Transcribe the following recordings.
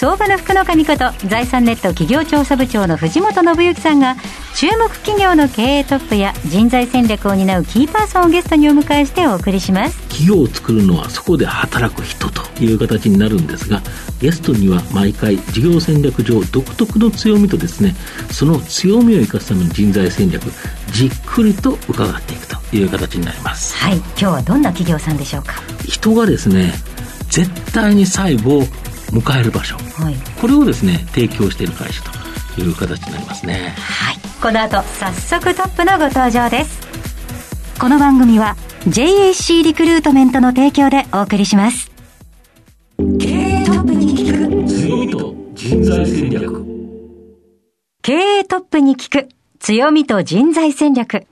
相場の福の神こと財産ネット企業調査部長の藤本信之さんが注目企業の経営トップや人材戦略を担うキーパーソンをゲストにお迎えしてお送りします。企業を作るのはそこで働く人という形になるんですがゲストには毎回事業戦略上独特の強みとですねその強みを生かすための人材戦略じっくりと伺っていくという形になります。はい今日はどんな企業さんでしょうか？人がですね絶対に最後迎える場所、はい、これをですね提供している会社という形になりますね。はい。この後早速トップのご登場です。この番組は JAC リクルートメントの提供でお送りします。経営トップに聞く。強みと人材戦略。経営トップに聞く。強みと人材戦略。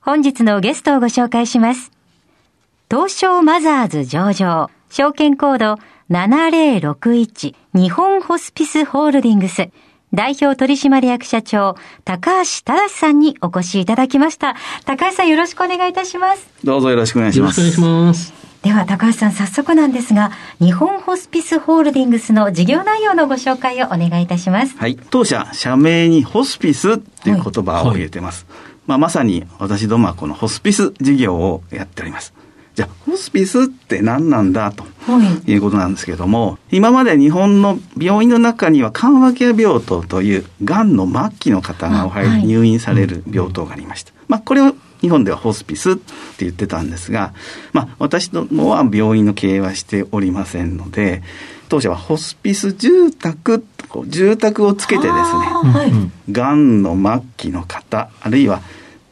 本日のゲストをご紹介します。東証マザーズ上場。証券コード7061日本ホスピスホールディングス代表取締役社長、高橋正さんにお越しいただきました。高橋さんよろしくお願いいたします。どうぞよろしくお願いします。よろしくお願いします。では高橋さん早速なんですが、日本ホスピスホールディングスの事業内容のご紹介をお願いいたします。はい。当社、社名にホスピスっていう言葉を入れてます。はい、まあ、まさに私どもはこのホスピス事業をやっております。じゃあ、ホスピスって何なんだとい。うことなんですけれども、はい、今まで日本の病院の中には緩和ケア病棟という、がんの末期の方がお入り、入院される病棟がありました。まあ、これを日本ではホスピスって言ってたんですが、まあ、私どもは病院の経営はしておりませんので、当社はホスピス住宅、住宅をつけてですね、がん。の末期の方、あるいは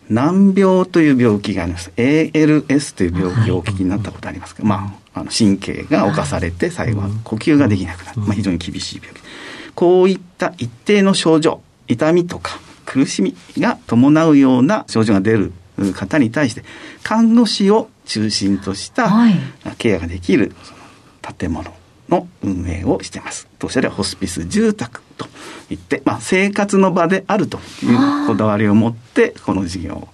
難病という病気があります。ALS という病気をお聞きになったことありますか、まあ、あの神経が侵されて最後は呼吸ができなくなる、まあ、非常に厳しい病気。こういった一定の症状痛みとか苦しみが伴うような症状が出る方に対して看護師を中心としたケアができる建物の運営をしています。当社ではホスピス住宅といって、まあ、生活の場であるというこだわりを持ってこの事業を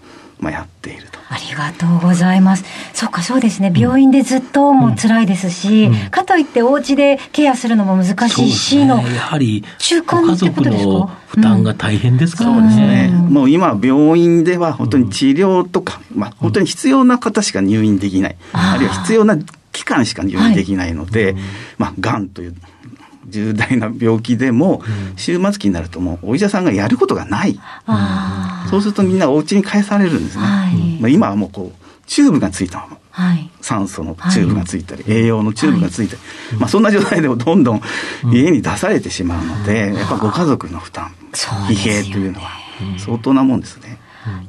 まあ、やっていると。ありがとうございます。そっか、そうですね。病院でずっとも辛いですし、うんうん、かといってお家でケアするのも難しいしの、ね、やはり、中間家族の負担が大変ですからね。そうですね。もう今、病院では本当に治療とか、まあ、本当に必要な方しか入院できない。あるいは必要な期間しか入院できないので、はい、まあ、がんという重大な病気でも、終末期になるともうお医者さんがやることがない。そうするとみんなお家に返されるんですね。はい、まあ、今はもうこう、チューブがついたまま。はい、酸素のチューブがついたり、はい、栄養のチューブがついたり、はい、まあ、そんな状態でもどんどん家に出されてしまうので、うん、やっぱご家族の負担、疲弊というのは相当なもんですね。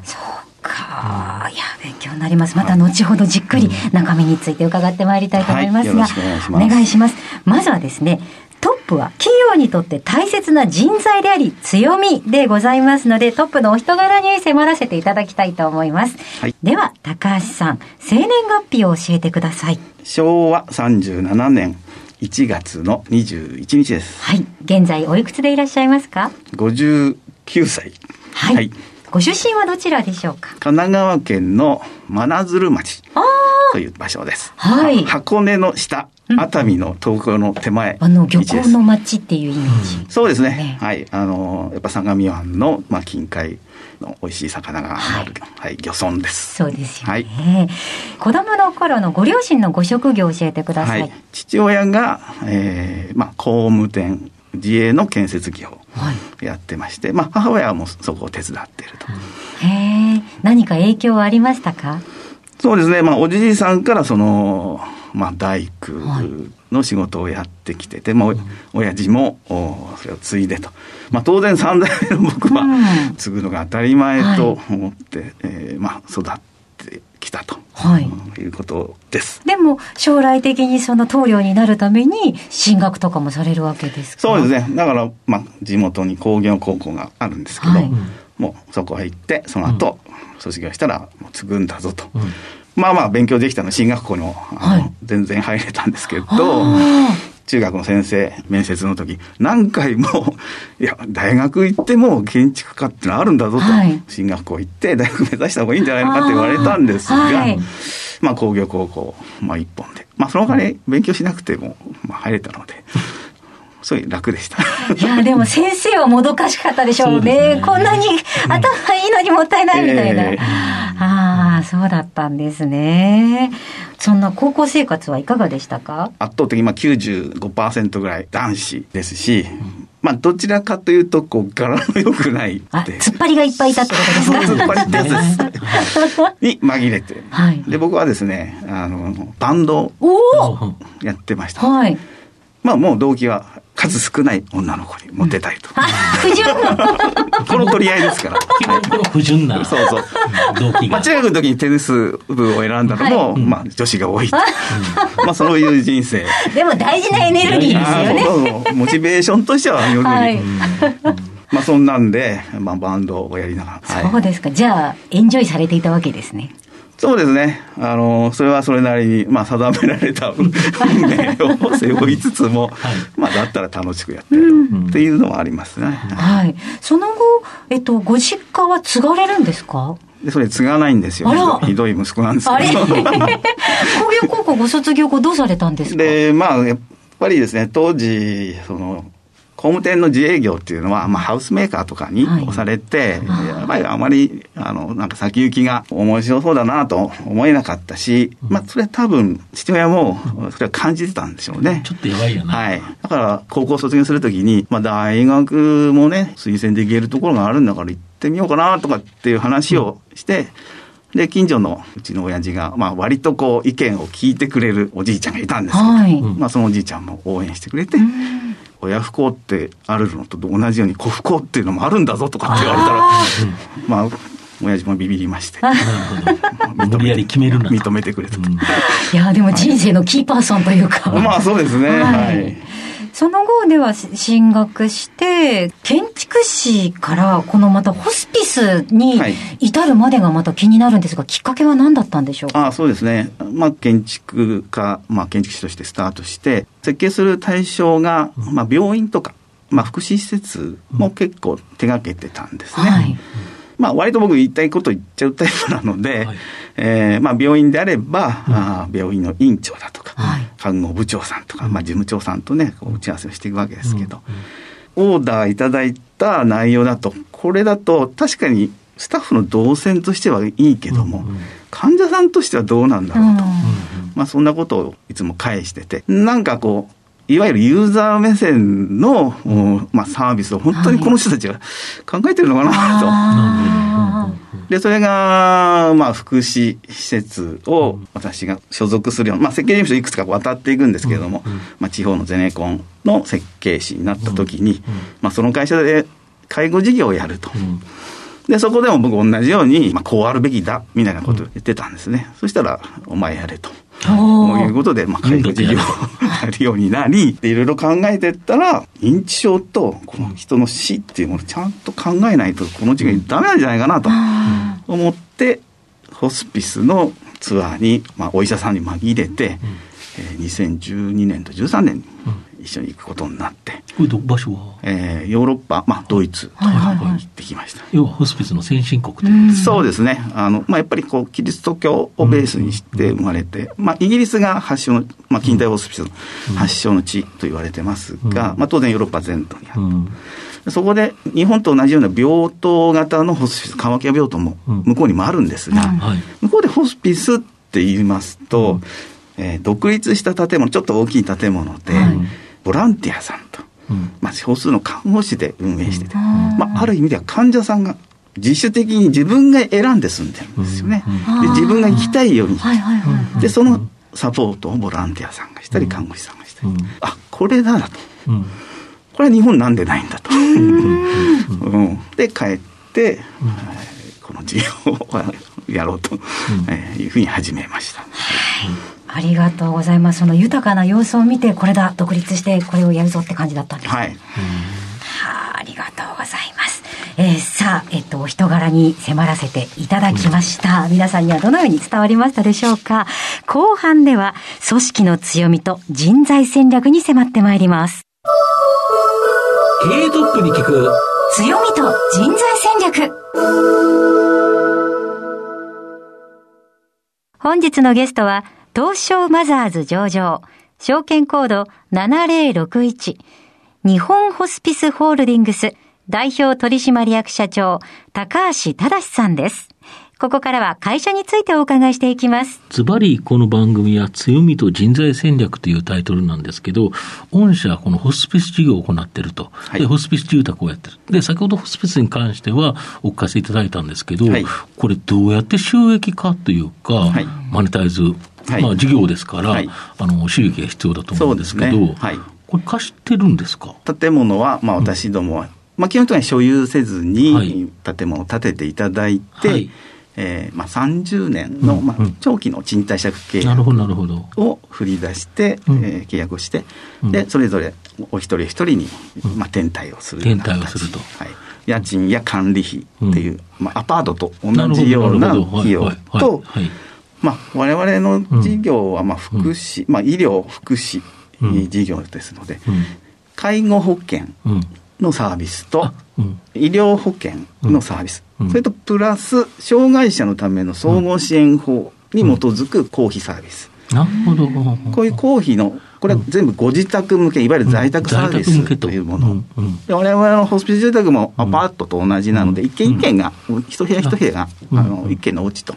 そうか、いや、勉強になります。また後ほどじっくり中身について伺ってまいりたいと思いますが、お願いします。まずはですね、トップは企業にとって大切な人材であり強みでございますので、トップのお人柄に迫らせていただきたいと思います。はい、では、高橋さん、生年月日を教えてください。昭和37年1月の21日です。はい。現在おいくつでいらっしゃいますか ?59 歳。はい、はいご出身はどちらでしょうか？神奈川県の真鶴町という場所です。はい。箱根の下、熱海の東京の手前、あの漁港の町っていうイメージ、そうですね、ね、はい。あのやっぱ相模湾の、まあ、近海の美味しい魚がある、はい、はい、漁村です。そうですよね、はい、子供の頃のご両親のご職業を教えてください、はい、父親が、えーまあ、工務店自営の建設業をやってまして、はい、まあ、母親もそこを手伝っていると、へえ何か影響はありましたか？そうですね、まあ、おじいさんからそのまあ、大工の仕事をやってきてて、まあ、親父もそれを継いでと、まあ、当然3代目の僕は継ぐのが当たり前と思って、はい、えー、まあ、育ってきたと、はい、いうことです。でも将来的にその棟梁になるために進学とかもされるわけですか？そうですね。だから、まあ、地元に工業高校があるんですけど、はい、もうそこへ行ってその後、卒業したらもう継ぐんだぞと。うんまあまあ勉強できたの進学校にも、はい、全然入れたんですけど、中学の先生、面接の時、何回も、いや、大学行っても建築家ってのあるんだぞと、はい、進学校行って大学目指した方がいいんじゃないのかって言われたんですが、はい、まあ工業高校、まあ一本で、まあその他に勉強しなくても、まあ入れたので、すごい楽でした。いや、でも先生はもどかしかったでしょうね。うねこんなに頭いいのにもったいないみたいな。えー、ああ、そうだったんですね。そんな高校生活はいかがでしたか？圧倒的にまあ95%ぐらい男子ですし、まあ、どちらかというと、こう、柄の良くないあ、突っ張りがいっぱいいたってことですか？突っ張りってやつです。に紛れて。はい、で、僕はですね、あの、バンドをやってました。はい。まあ、もう動機は数少ない女の子にモテたいと。不純この取り合いですから。不純な。そうそう。動機が。まあ、中学の時にテニス部を選んだのも、はい、まあ、女子が多い。まあ、そういう人生。でも大事なエネルギーですよね。モチベーションとしては、より、はい、まあ、そんなんで、まあ、バンドをやりながら。そうですか。じゃあ、エンジョイされていたわけですね。そうですね。あの、それはそれなりに、まあ、定められた 運命を背負いつつも、はい、まあ、だったら楽しくやってるっていうのはありますね。はい。その後、えっと、ご実家は継がれるんですか？で、それ継がないんですよ。ひどい息子なんですけど。工業 高校ご卒業後どうされたんですか？で、まあ、やっぱりですね、当時、その、工務店の自営業っていうのは、まあ、ハウスメーカーとかに押されて、はい、やっぱりあまり、あの、なんか先行きが面白そうだなと思えなかったし、まあ、それ多分、父親も、それは感じてたんでしょうね。ちょっとやばいよね。はい。だから、高校卒業するときに、まあ、大学もね、推薦できるところがあるんだから行ってみようかなとかっていう話をして、うん、で、近所のうちの親父が、まあ、割とこう、意見を聞いてくれるおじいちゃんがいたんですけど、はい、まあ、そのおじいちゃんも応援してくれて、親不孝ってあるのと同じように子不孝っていうのもあるんだぞとかって言われたら、まあ、親父もビビりまして。無理やり決めるな。認めてくれた。いや、でも人生のキーパーソンというか。まあそうですね。はい。その後では進学して、建築士からこのまたホスピスに至るまでがまた気になるんですが、きっかけは何だったんでしょうか？あそうですね。まあ建築家、まあ建築士としてスタートして、設計する対象が、まあ病院とか、まあ福祉施設も結構手がけてたんですね。はいまあ、割と僕言いたいこと言っちゃうタイプなので、はい、えー、まあ、病院であれば、うん、あ病院の院長だとか、はい、看護部長さんとか、まあ、事務長さんとね、打ち合わせをしていくわけですけど、うんうん、オーダーいただいた内容だと、これだと確かにスタッフの動線としてはいいけども、うんうん、患者さんとしてはどうなんだろうと、うんうん、まあ、そんなことをいつも返してて、なんかこう、いわゆるユーザー目線の、まあ、サービスを本当にこの人たちが考えてるのかなと。で、それが、まあ、福祉施設を私が所属するような、まあ、設計事務所いくつか渡っていくんですけれども、まあ、地方のゼネコンの設計士になった時に、まあ、その会社で介護事業をやると。で、そこでも僕同じように、まあ、こうあるべきだ、みたいなことを言ってたんですね。そしたら、お前やれと。ということで、まあ、介護事業をやるようになり、いろいろ考えていったら、認知症とこの人の死っていうものをちゃんと考えないと、この時期ダメなんじゃないかなと思って、ホスピスのツアーに、まあ、お医者さんに紛れて、えー、2012年と13年に一緒に行くことになって。場所は？えー、ヨーロッパ、まあ、ドイツと行ってきました。要はホスピスの先進国という。そうですね。あの、まあ、やっぱりこう、キリスト教をベースにして生まれて、まあ、イギリスが発祥の、まあ、近代ホスピスの発祥の地と言われてますが、まあ、当然ヨーロッパ全土にある。そこで日本と同じような病棟型のホスピス、緩和ケア病棟も向こうにもあるんですが、向こうでホスピスって言いますと、えー、独立した建物、ちょっと大きい建物で、ボランティアさんと、まあ、少数の看護師で運営してて、まあ、ある意味では患者さんが自主的に自分が選んで住んでるんですよね。で自分が行きたいように。で、そのサポートをボランティアさんがしたり、看護師さんがしたり。あ、これだと。これは日本なんでないんだと。うん、で、帰って、この事業をやろうというふうに始めました。ありがとうございます。その豊かな様子を見て、これだ、独立してこれをやるぞって感じだったんです。はい。はあ、ありがとうございます。えー、さあ、えっと、お人柄に迫らせていただきました。うん、皆さんにはどのように伝わりましたでしょうか後半では、組織の強みと人材戦略に迫ってまいります。経営トップに聞く強みと人材戦略本日のゲストは、東証マザーズ上場、証券コード7061、日本ホスピスホールディングス代表取締役社長、高橋正さんです。ここからは会社についてお伺いしていきます。ズバリこの番組は強みと人材戦略というタイトルなんですけど、御社はこのホスピス事業を行っていると。はい、で、ホスピス住宅をやってる。で、先ほどホスピスに関してはお聞かせいただいたんですけど、はい、これどうやって収益化というか、はい、マネタイズ、まあ事業ですから、あの、収益が必要だと思うんですけど、ね、これ貸してるんですか？建物は、まあ私どもは、うん、まあ基本的には所有せずに建物を建てていただいて、えーまあ、30年の、まあ、長期の賃貸借契約を振り出して、うえー、契約をして、でそれぞれお一人一人に、まあ、転貸をする転貸をすると、はい、家賃や管理費っていう、まあ、アパートと同じような費用と、まあ、我々の事業は、まあ、福祉、まあ、医療福祉事業ですので、介護保険のサービスと、医療保険のサービス、それとプラス、障害者のための総合支援法に基づく公費サービス。なるほど。こういう公費の、これは全部ご自宅向け、いわゆる在宅サービスと。いうもの。で我々のホスピス住宅もアパートと同じなので、一軒一軒が、一部屋一部屋が、あの一軒のお家と。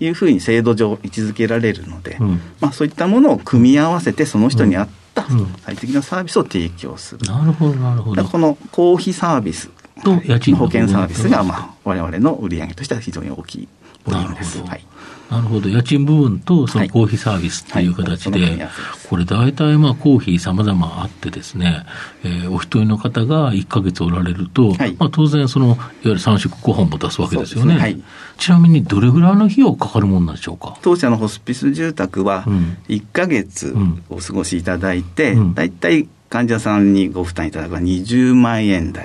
いうふうに制度上位置づけられるので、まあ、そういったものを組み合わせてその人に合った最適なサービスを提供する。なるほどなるほど。この公費サービスと家賃保険サービスが、まあ、我々の売り上げとしては非常に大きいボリュームです。はい。なるほど、家賃部分とその公費サービスっていう形で、はい。はい、これ、大体まあ公費さまざまあってですね、えー、お一人の方が1か月おられると、はい、まあ、当然、そのいわゆる3食ご飯も出すわけですよね、ね、ちなみにどれぐらいの費用かかるもんなんでしょうか？当社のホスピス住宅は、1か月お過ごしいただいて、大、う、体、ん患者さんにご負担いただくは20万円台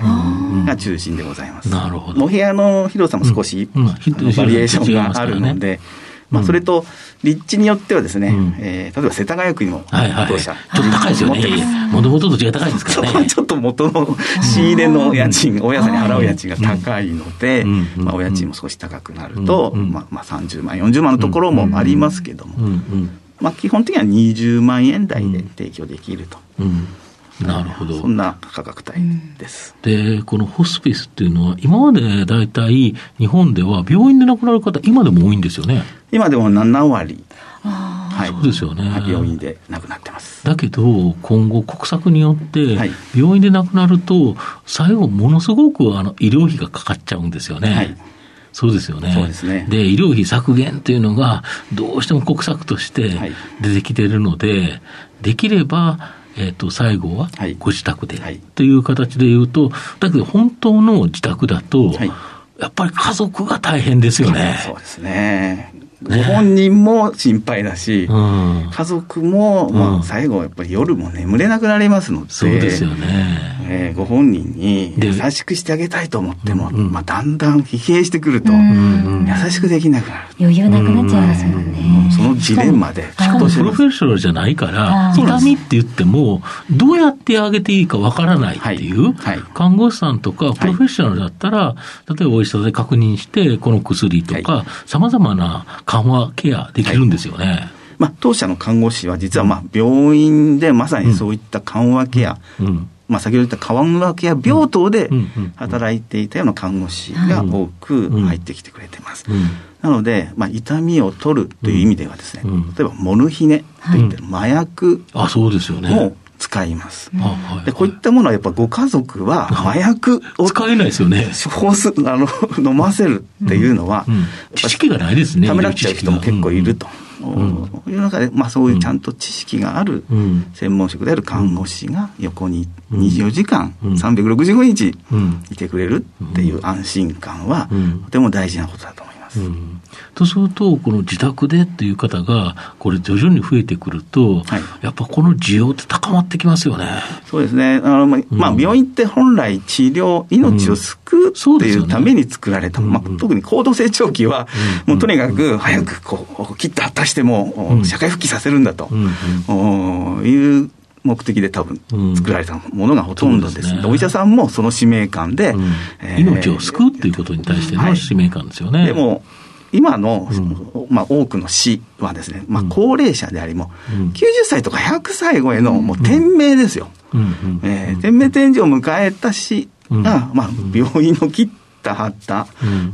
が中心でございます。なるほど。お部屋の広さも少し、バリエーションがあるので、まあ、それと、立地によってはですね、うん、えー、例えば世田谷区にも、当社、ちょっと高いですよね。もともとと違う高いですからね。ちょっと元の仕入れの家賃、大家さんに払う家賃が高いので、まあ、お家賃も少し高くなると、まあ、まあ30万、40万のところもありますけども、まあ、基本的には20万円台で提供できると。なるほど。そんな価格帯です。で、このホスピスっていうのは、今まで大体日本では病院で亡くなる方、今でも多いんですよね。今でも7割。はい、そうですよね。病院で亡くなってます。だけど、今後、国策によって、病院で亡くなると、最後、ものすごくあの医療費がかかっちゃうんですよね。はいそうですよね。そうですね。で、医療費削減というのが、どうしても国策として出てきているので、はい、できれば、えー、と最後はご自宅で、はい、という形でいうと、だけど本当の自宅だと、はい、やっぱり家族が大変ですよね。そうですね。ご本人も心配だし、うん、家族も、まあ、最後、やっぱり夜も眠れなくなりますので、そうですよね。えー、ご本人に優しくしてあげたいと思っても、まあ、だんだん疲弊してくると、優しくできなくなる。余裕なくなっちゃいますもんね。そのジレンマで。しかもプロフェッショナルじゃないから、痛みって言っても、どうやってあげていいかわからないっていう、はい。はい、看護師さんとかプロフェッショナルだったら、例えばお医者さんで確認して、この薬とか、さまざまな緩和ケアできるんですよね。まあ、当社の看護師は実はまあ病院でまさにそういった緩和ケア、うん。うん。まあ、先ほど言った緩和ケア病棟で働いていたような看護師が多く入ってきてくれてます。なので、まあ、痛みを取るという意味ではですね、例えばモルヒネといって麻薬も使います。でこういったものはやっぱご家族は麻薬を使えないですよね。処すあの飲ませるっていうのは、知識がないですね。ためらっちゃう人も結構いると。いう中で、まあ、そういうちゃんと知識がある専門職である看護師が横に24時間365日いてくれるっていう安心感はとても大事なことだと思います。とすると、この自宅でっていう方が、これ徐々に増えてくると、はい、やっぱこの需要って高まってきますよね。そうですね。あのまあ、病院って本来治療、命を救うっていうために作られた。まあ、特に高度成長期は、もうとにかく早くこう、切って果たしても、社会復帰させるんだと、いう目的で多分作られたものがほとんどです。うん、お医者さんもその使命感で、うん。えー、命を救うっていうことに対しての使命感ですよね。はい、でも今の、まあ、多くの死はですね、まあ、高齢者でありも、うん、90歳とか100歳超えのもう天命ですよ。え天命天寿を迎えた死が、まあ、病院の切っったはった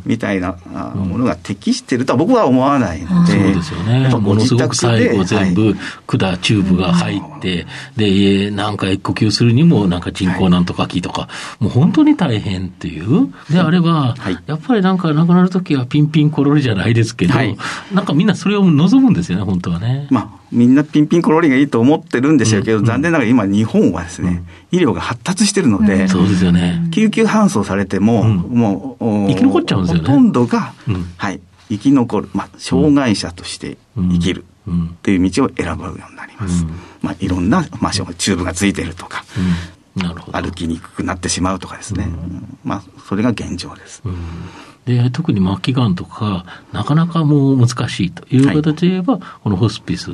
みたいなものが適しているとは僕は思わないので、そうですよね、ものすごく最後全部管、チューブが入って、で、なんか呼吸するにもなんか人工なんとか器とか、もう本当に大変っていう、であれば、やっぱりなんか亡くなるときはピンピンコロリじゃないですけど、なんかみんなそれを望むんですよね、本当はね。まあみんなピンピンコロリがいいと思ってるんでしょうけど、うん、残念ながら今日本はですね、うん、医療が発達してるので、そうですよね。救急搬送されても、もう、生き残っちゃうんですよね。ほとんどが、はい、生き残る、まあ、障害者として生きるっていう道を選ぶようになります。まあ、いろんな、まあ、チューブがついてるとか、歩きにくくなってしまうとかですね。まあ、それが現状です。で、特に末期がんとか、なかなかもう難しいという形で言えば、はい、このホスピス、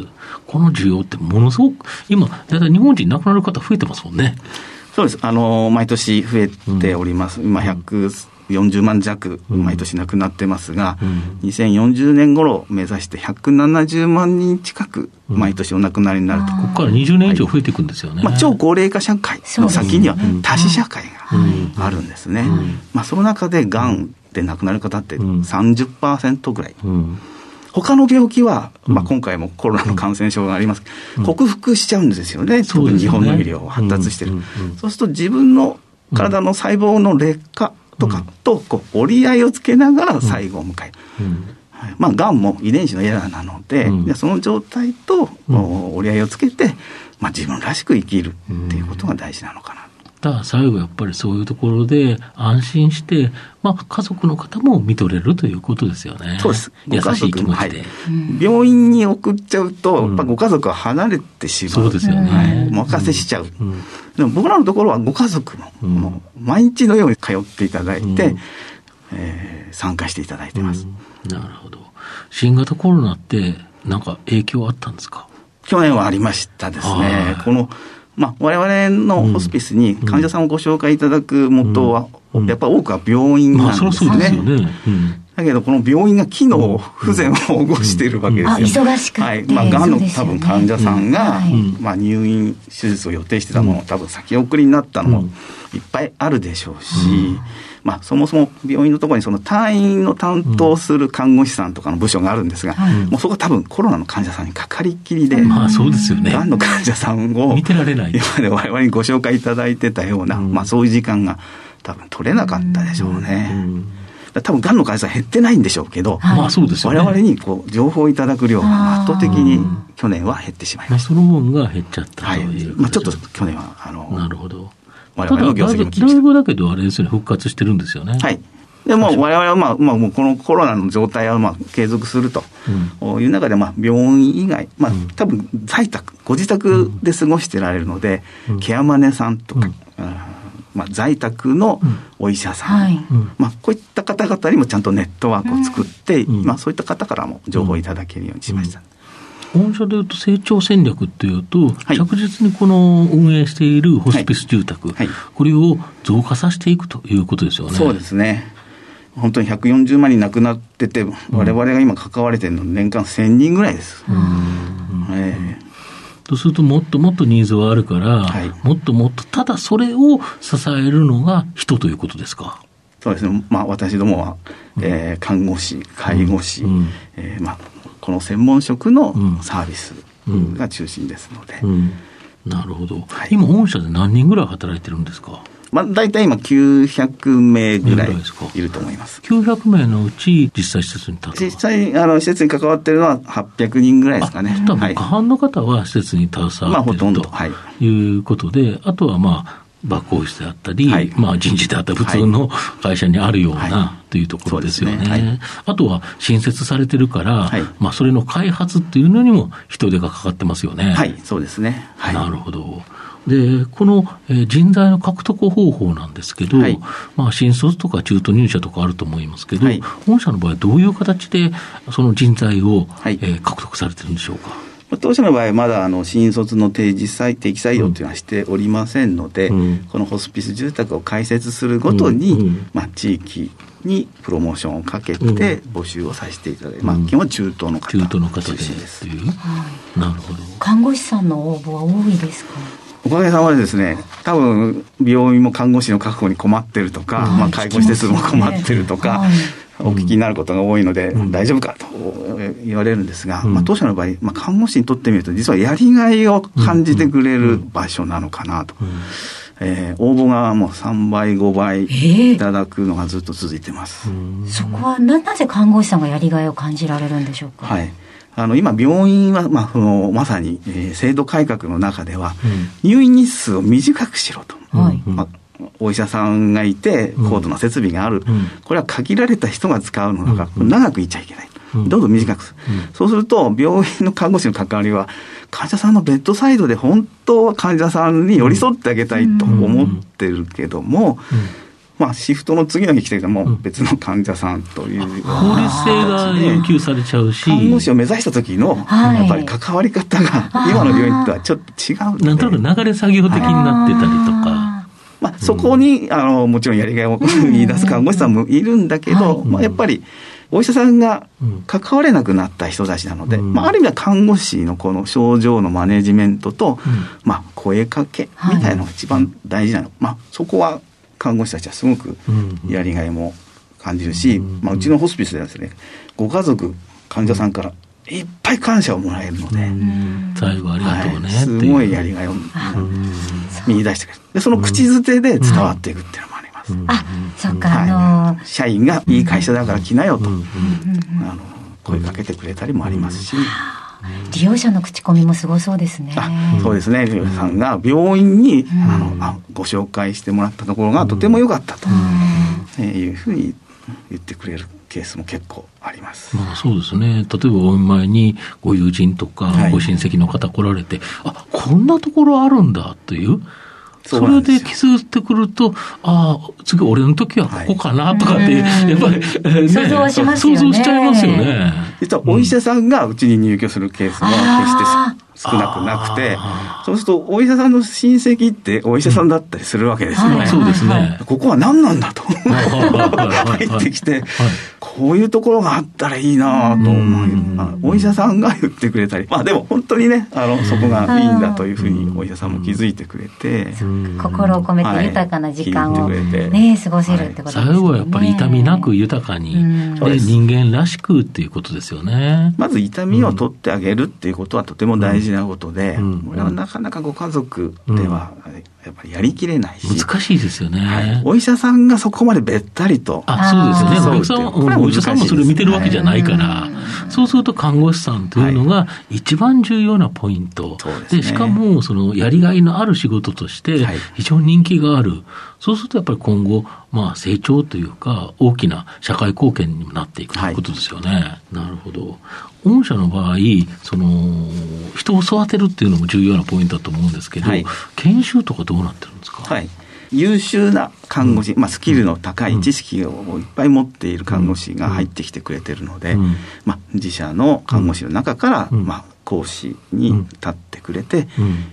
この需要ってものすごく、今、だいたい日本人亡くなる方増えてますもんね。そうです。あの、毎年増えております。うん、今、140万弱、毎年亡くなってますが、うん、2040年頃目指して170万人近く、毎年お亡くなりになると。ここから20年以上増えていくんですよね。まあ、超高齢化社会の先には多子社会があるんですね。まあ、その中で、がんで亡くなる方って30%ぐらい。うん。他の病気は、まあ、今回もコロナの感染症があります、うん、克服しちゃうんですよね、うん、特に日本の医療は発達してる、そうすると自分の体の細胞の劣化とかとこう折り合いをつけながら最後を迎える。はい、まあ、がんも遺伝子のエラーなので、うん、その状態と、折り合いをつけて、まあ、自分らしく生きるっていうことが大事なのかな。だ最後やっぱりそういうところで安心して、まあ、家族の方も見とれるということですよね。そうです。優しい気持ちで、はい、病院に送っちゃうと、やっぱご家族は離れてしまう。そうですよね。はい、お任せしちゃう。うん、でも僕らのところはご家族も、うん、もう毎日のように通っていただいて、うん、えー、参加していただいてます、なるほど。新型コロナって、なんか影響あったんですか？去年はありましたですね。このまあ、我々のホスピスに患者さんをご紹介いただく元は、やっぱ多くは病院なんですよね。だけど、この病院が機能不全を起こしているわけですよ。忙しくはい。まあ、がんの多分患者さんが、まあ、入院手術を予定してたものを多分先送りになったのもいっぱいあるでしょうし、まあ、そもそも病院のところにその退院の担当する看護師さんとかの部署があるんですが、うん、もうそこは多分コロナの患者さんにかかりきりで、まあそうですよね。がんの患者さんを見てられない。今まで我々にご紹介いただいてたような、うん、まあそういう時間が多分取れなかったでしょうね。うん多分がんの患者さん減ってないんでしょうけど、まあそうですよね、我々にこう情報をいただく量が圧倒的に去年は減ってしまいました。まあ、その分が減っちゃったという、はい、まあ、ちょっと去年はあのなるほど。我々の業績も。だいぶだけど、あれですよね、復活してるんですよね。はい。でも我々は、まあまあ、もうこのコロナの状態はまあ継続するという中で、まあ、病院以外、まあ、多分在宅、ご自宅で過ごしてられるので、ケアマネさんとか、まあ、在宅のお医者さん、まあ、こういった方々にもちゃんとネットワークを作って、まあ、そういった方からも情報をいただけるようにしました。御社でいうと成長戦略っていうと、はい、着実にこの運営しているホスピス住宅、はい。はい、これを増加させていくということですよね。そうですね。本当に140万人亡くなってて、われわれが今関われてるの年間1000人ぐらいです。えー、とすると、もっともっとニーズはあるから、はい、もっともっと、ただそれを支えるのが人ということですか？そうですね、まあ、私どもは、えー、看護師、介護士、うん、えー、まあ、この専門職のサービスが中心ですので。うんうん。なるほど、はい、今、御社で何人ぐらい働いてるんですか？まあ、大体今900名ぐらいいると思います。900名のうち、実際施設に立つ実際、あの、施設に関わってるのは800人ぐらいですかね。多分、過半の方は施設に携わっている、まあ、ほとんど、はい。いうことで、あとはまあ、バックオフィスであったり、はい、まあ人事であったり、普通の会社にあるような、はい、というところですよね。ねはい、あとは新設されてるから、まあそれの開発っていうのにも人手がかかってますよね。はい、そうですね。なるほど。で、この、えー、人材の獲得方法なんですけど、はい、まあ、新卒とか中途入社とかあると思いますけど、はい、本社の場合、どういう形でその人材を、はい、えー、獲得されてるんでしょうか？当社の場合、まだあの新卒の定時採定期採用というのはしておりませんので、うん、このホスピス住宅を開設するごとに、うん、まあ、地域にプロモーションをかけて募集をさせていただいて、うん、まあ、基本は中東の方中東の方でです。なるほど。看護師さんの応募は多いですか？おかげさまでですね、多分病院も看護師の確保に困ってるとか、まあ、介護施設も困ってるとか、お聞きになることが多いので、大丈夫かと言われるんですが、まあ、当社の場合、まあ、看護師にとってみると、実はやりがいを感じてくれる場所なのかなと。えー、応募がもう3倍、5倍いただくのがずっと続いてます。えー、そこはなぜ看護師さんがやりがいを感じられるんでしょうか？はい。あの今、病院は、まあ、そのまさに、えー、制度改革の中では、うん、入院日数を短くしろと。はい。まあ、お医者さんがいて、高度な設備がある、うん、これは限られた人が使うのが、長くいっちゃいけない。どうぞ短くす。る、そうすると、病院の看護師の関わりは、患者さんのベッドサイドで本当は患者さんに寄り添ってあげたいと思ってるけども、まあ、シフトの次の日来ても別の患者さんという、う法律性が要求されちゃうし。看護師を目指した時のやっぱり関わり方が今の病院とはちょっと違う。なんとなく流れ作業的になってたりとか。まあ、そこに、あのもちろんやりがいを見出す看護師さんもいるんだけど、まあ、やっぱりお医者さんが関われなくなった人たちなので、まあ、ある意味は看護師のこの症状のマネジメントと、まあ、声かけみたいなのが一番大事なの、まあ、そこは看護師たちはすごくやりがいも感じるし、まあ、うちのホスピスではですねご家族患者さんからいっぱい感謝をもらえるので、最後ありがとうね、はい、すごいやりがいを見出してくれる。でその口づてで伝わっていくっていうのもあります、あそっか、はい、あの社員がいい会社だから来なよと、あの声かけてくれたりもありますし、利用者の口コミもすごそうですね。そうですね。利用者さんが病院に、うん、あのあご紹介してもらったところがとても良かったと、うん、えー、いうふうに言ってくれるケースも結構あります。まあ、そうですね。例えばお見舞いにご友人とかご親戚の方来られて、はい、あこんなところあるんだという。それで気づいてくると、ああ、次俺の時はここかなとかって、やっぱり、ね、想像しますよね。想像しちゃいますよね。実はお医者さんがうちに入居するケースも決して少なくなくて、そうするとお医者さんの親戚ってお医者さんだったりするわけですよね。そうですね。ここは何なんだと。入ってきて、こういうところがあったらいいなと思い、お医者さんが言ってくれたり、まあでも本当にね、あの、そこがいいんだというふうにお医者さんも気づいてくれて、心を込めて豊かな時間をね、過ごせるってことですね。最後はやっぱり痛みなく豊かに、で人間らしくっていうことですよね。まず痛みを取ってあげるっていうことはとても大事なことで、これはなかなかご家族では、やっぱりやりきれないし。難しいですよね、はい。お医者さんがそこまでべったりと。あ、そうですね。お客さん、お医者さんもそれを見てるわけじゃないから、そうすると看護師さんというのが一番重要なポイント。で、ね、しかも、その、やりがいのある仕事として、非常に人気がある。そうするとやっぱり今後、まあ成長というか、大きな社会貢献にもなっていくということですよね。はい、なるほど。御社の場合、その、人を育てるっていうのも重要なポイントだと思うんですけど、はい、研修とかどうなってるんですか？はい。優秀な看護師、うん、まあ、スキルの高い知識をいっぱい持っている看護師が入ってきてくれてるので、うん、まあ、自社の看護師の中から、まあ、講師に立ってくれて、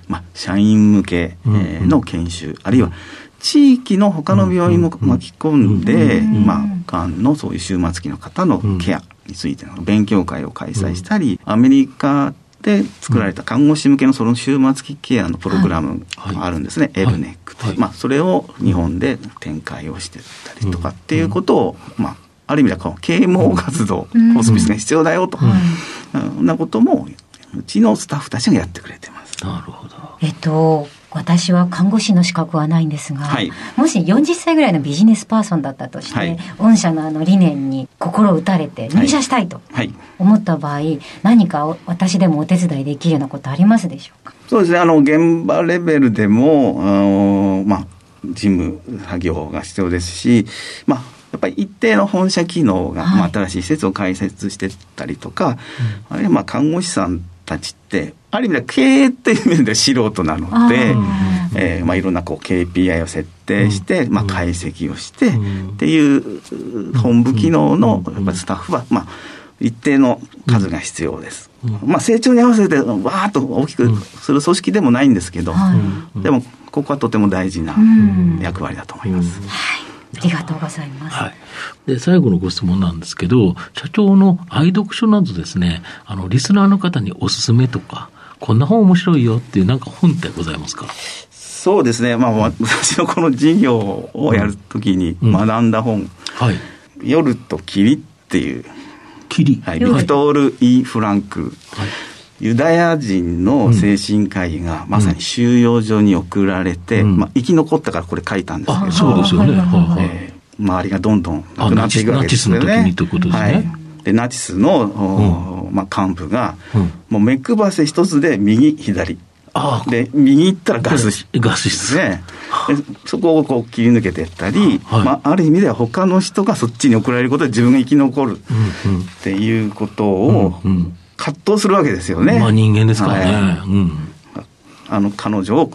まあ、社員向けの研修、あるいは地域の他の病院も巻き込んで、まあ、がんのそういう終末期の方のケアについての勉強会を開催したり、アメリカで作られた看護師向けのその終末期ケアのプログラムがあるんですね、はい、エルネックと、はい、まあ、それを日本で展開をしてたりとかっていうことを、まあ、ある意味ではこの啓蒙活動、ホスピスが必要だよと、そん。なこともうちのスタッフたちがやってくれてます。なるほど。えっと私は看護師の資格はないんですが、はい、もし40歳ぐらいのビジネスパーソンだったとして、はい、御社のあの理念に心打たれて入社したいと思った場合、はい、何か私でもお手伝いできるようなことありますでしょうか？そうですね。あの現場レベルでもあの、まあ、事務作業が必要ですし、まあ、やっぱり一定の本社機能が、まあ、新しい施設を開設してたりとか、あるいはまあ看護師さんたちって、ある意味では経営っていう面で素人なので、えーまあ、いろんなこう KPI を設定して、まあ、解析をして、っていう本部機能のやっぱスタッフは、まあ、一定の数が必要です。まあ、成長に合わせてわーっと大きくする組織でもないんですけど、でもここはとても大事な役割だと思います。ありがとうございます。はい。で、最後のご質問なんですけど、社長の愛読書などですね、あの、リスナーの方におすすめとか、こんな本面白いよっていうなんか本ってございますか？そうですね。まあ、私のこの事業をやるときに学んだ本、うんうん、はい。夜と霧っていう。霧はい。ビクトール・イ・フランク。はいユダヤ人の精神科医がまさに収容所に送られて、うん、まあ、生き残ったからこれ書いたんですけど、そうですよね、えー、周りがどんどんなくなっていくわけですよね。ナチスの時にということですね。はい。でナチスの、うん、まあ、幹部が、うん、もう目配せ一つで右左。で右行ったらガス室。ガス室。ね。そこをこう切り抜けていったり、はい、まあ、ある意味では他の人がそっちに送られることで自分が生き残るっていうことを、うんうん葛藤するわけですよね。まあ人間ですからね。はい、うん、あの彼女を、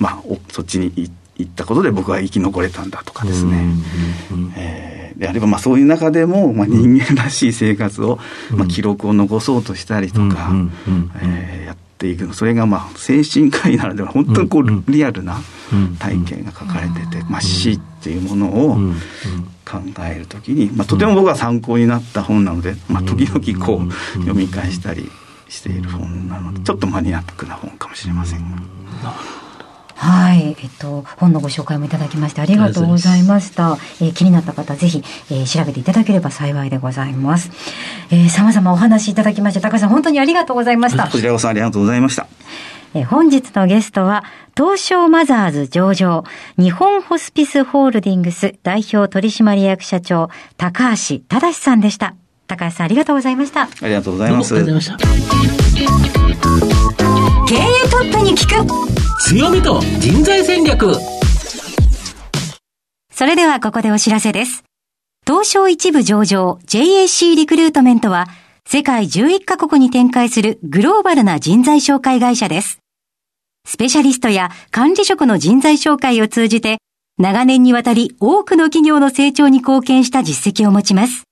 まあ、そっちに行ったことで僕は生き残れたんだとかですね。えー、であれば、まあそういう中でも、まあ、人間らしい生活を、うん、まあ、記録を残そうとしたりとか、えやっていくそれがまあ精神科医ならでは本当にこうリアルな体験が書かれてて、まあ、死っていうものを考えるときに、まあ、とても僕は参考になった本なので、まあ、時々こう読み返したりしている本なのでちょっとマニアックな本かもしれませんが。はい、えっと、本のご紹介もいただきましてありがとうございました。えー、気になった方、ぜひ、えー、調べていただければ幸いでございます。えー、様々お話いただきまして、高橋さん、本当にありがとうございました。こちらこそありがとうございました。え本日のゲストは、東証マザーズ上場、日本ホスピスホールディングス代表取締役社長、高橋正さんでした。高橋さん、ありがとうございました。ありがとうございます。ありがとうございました。経営トップに聞く強みと人材戦略それではここでお知らせです。東証一部上場 JAC リクルートメントは世界11カ国に展開するグローバルな人材紹介会社です。スペシャリストや管理職の人材紹介を通じて長年にわたり多くの企業の成長に貢献した実績を持ちます。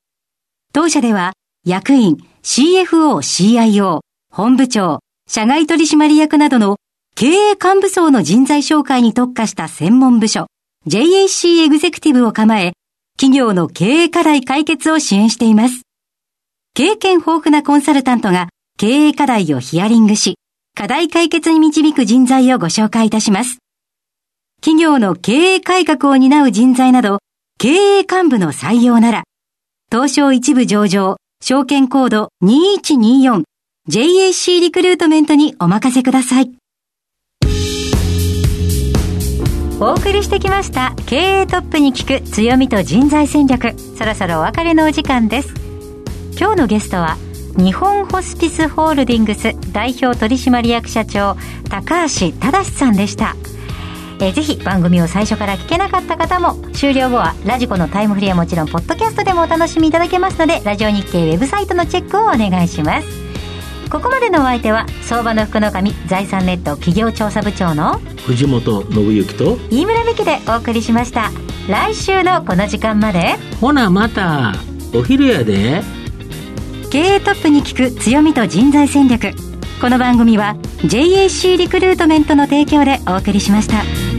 当社では役員、CFO、CIO、本部長、社外取締役などの経営幹部層の人材紹介に特化した専門部署 JAC エグゼクティブを構え、企業の経営課題解決を支援しています。経験豊富なコンサルタントが経営課題をヒアリングし、課題解決に導く人材をご紹介いたします。企業の経営改革を担う人材など、経営幹部の採用なら、東証一部上場、証券コード2124 JAC リクルートメントにお任せください。お送りしてきました。経営トップに聞く強みと人材戦略。そろそろお別れのお時間です。今日のゲストは日本ホスピスホールディングス代表取締役社長高橋正さんでした。えー、ぜひ番組を最初から聞けなかった方も終了後はラジコのタイムフリーはもちろんポッドキャストでもお楽しみいただけますのでラジオ日経ウェブサイトのチェックをお願いします。ここまでのお相手は相場の福の神財産ネット企業調査部長の藤本信之と飯村美希でお送りしました。来週のこの時間まで。ほなまたお昼やで。経営トップに聞く強みと人材戦略。この番組は JAC リクルートメントの提供でお送りしました。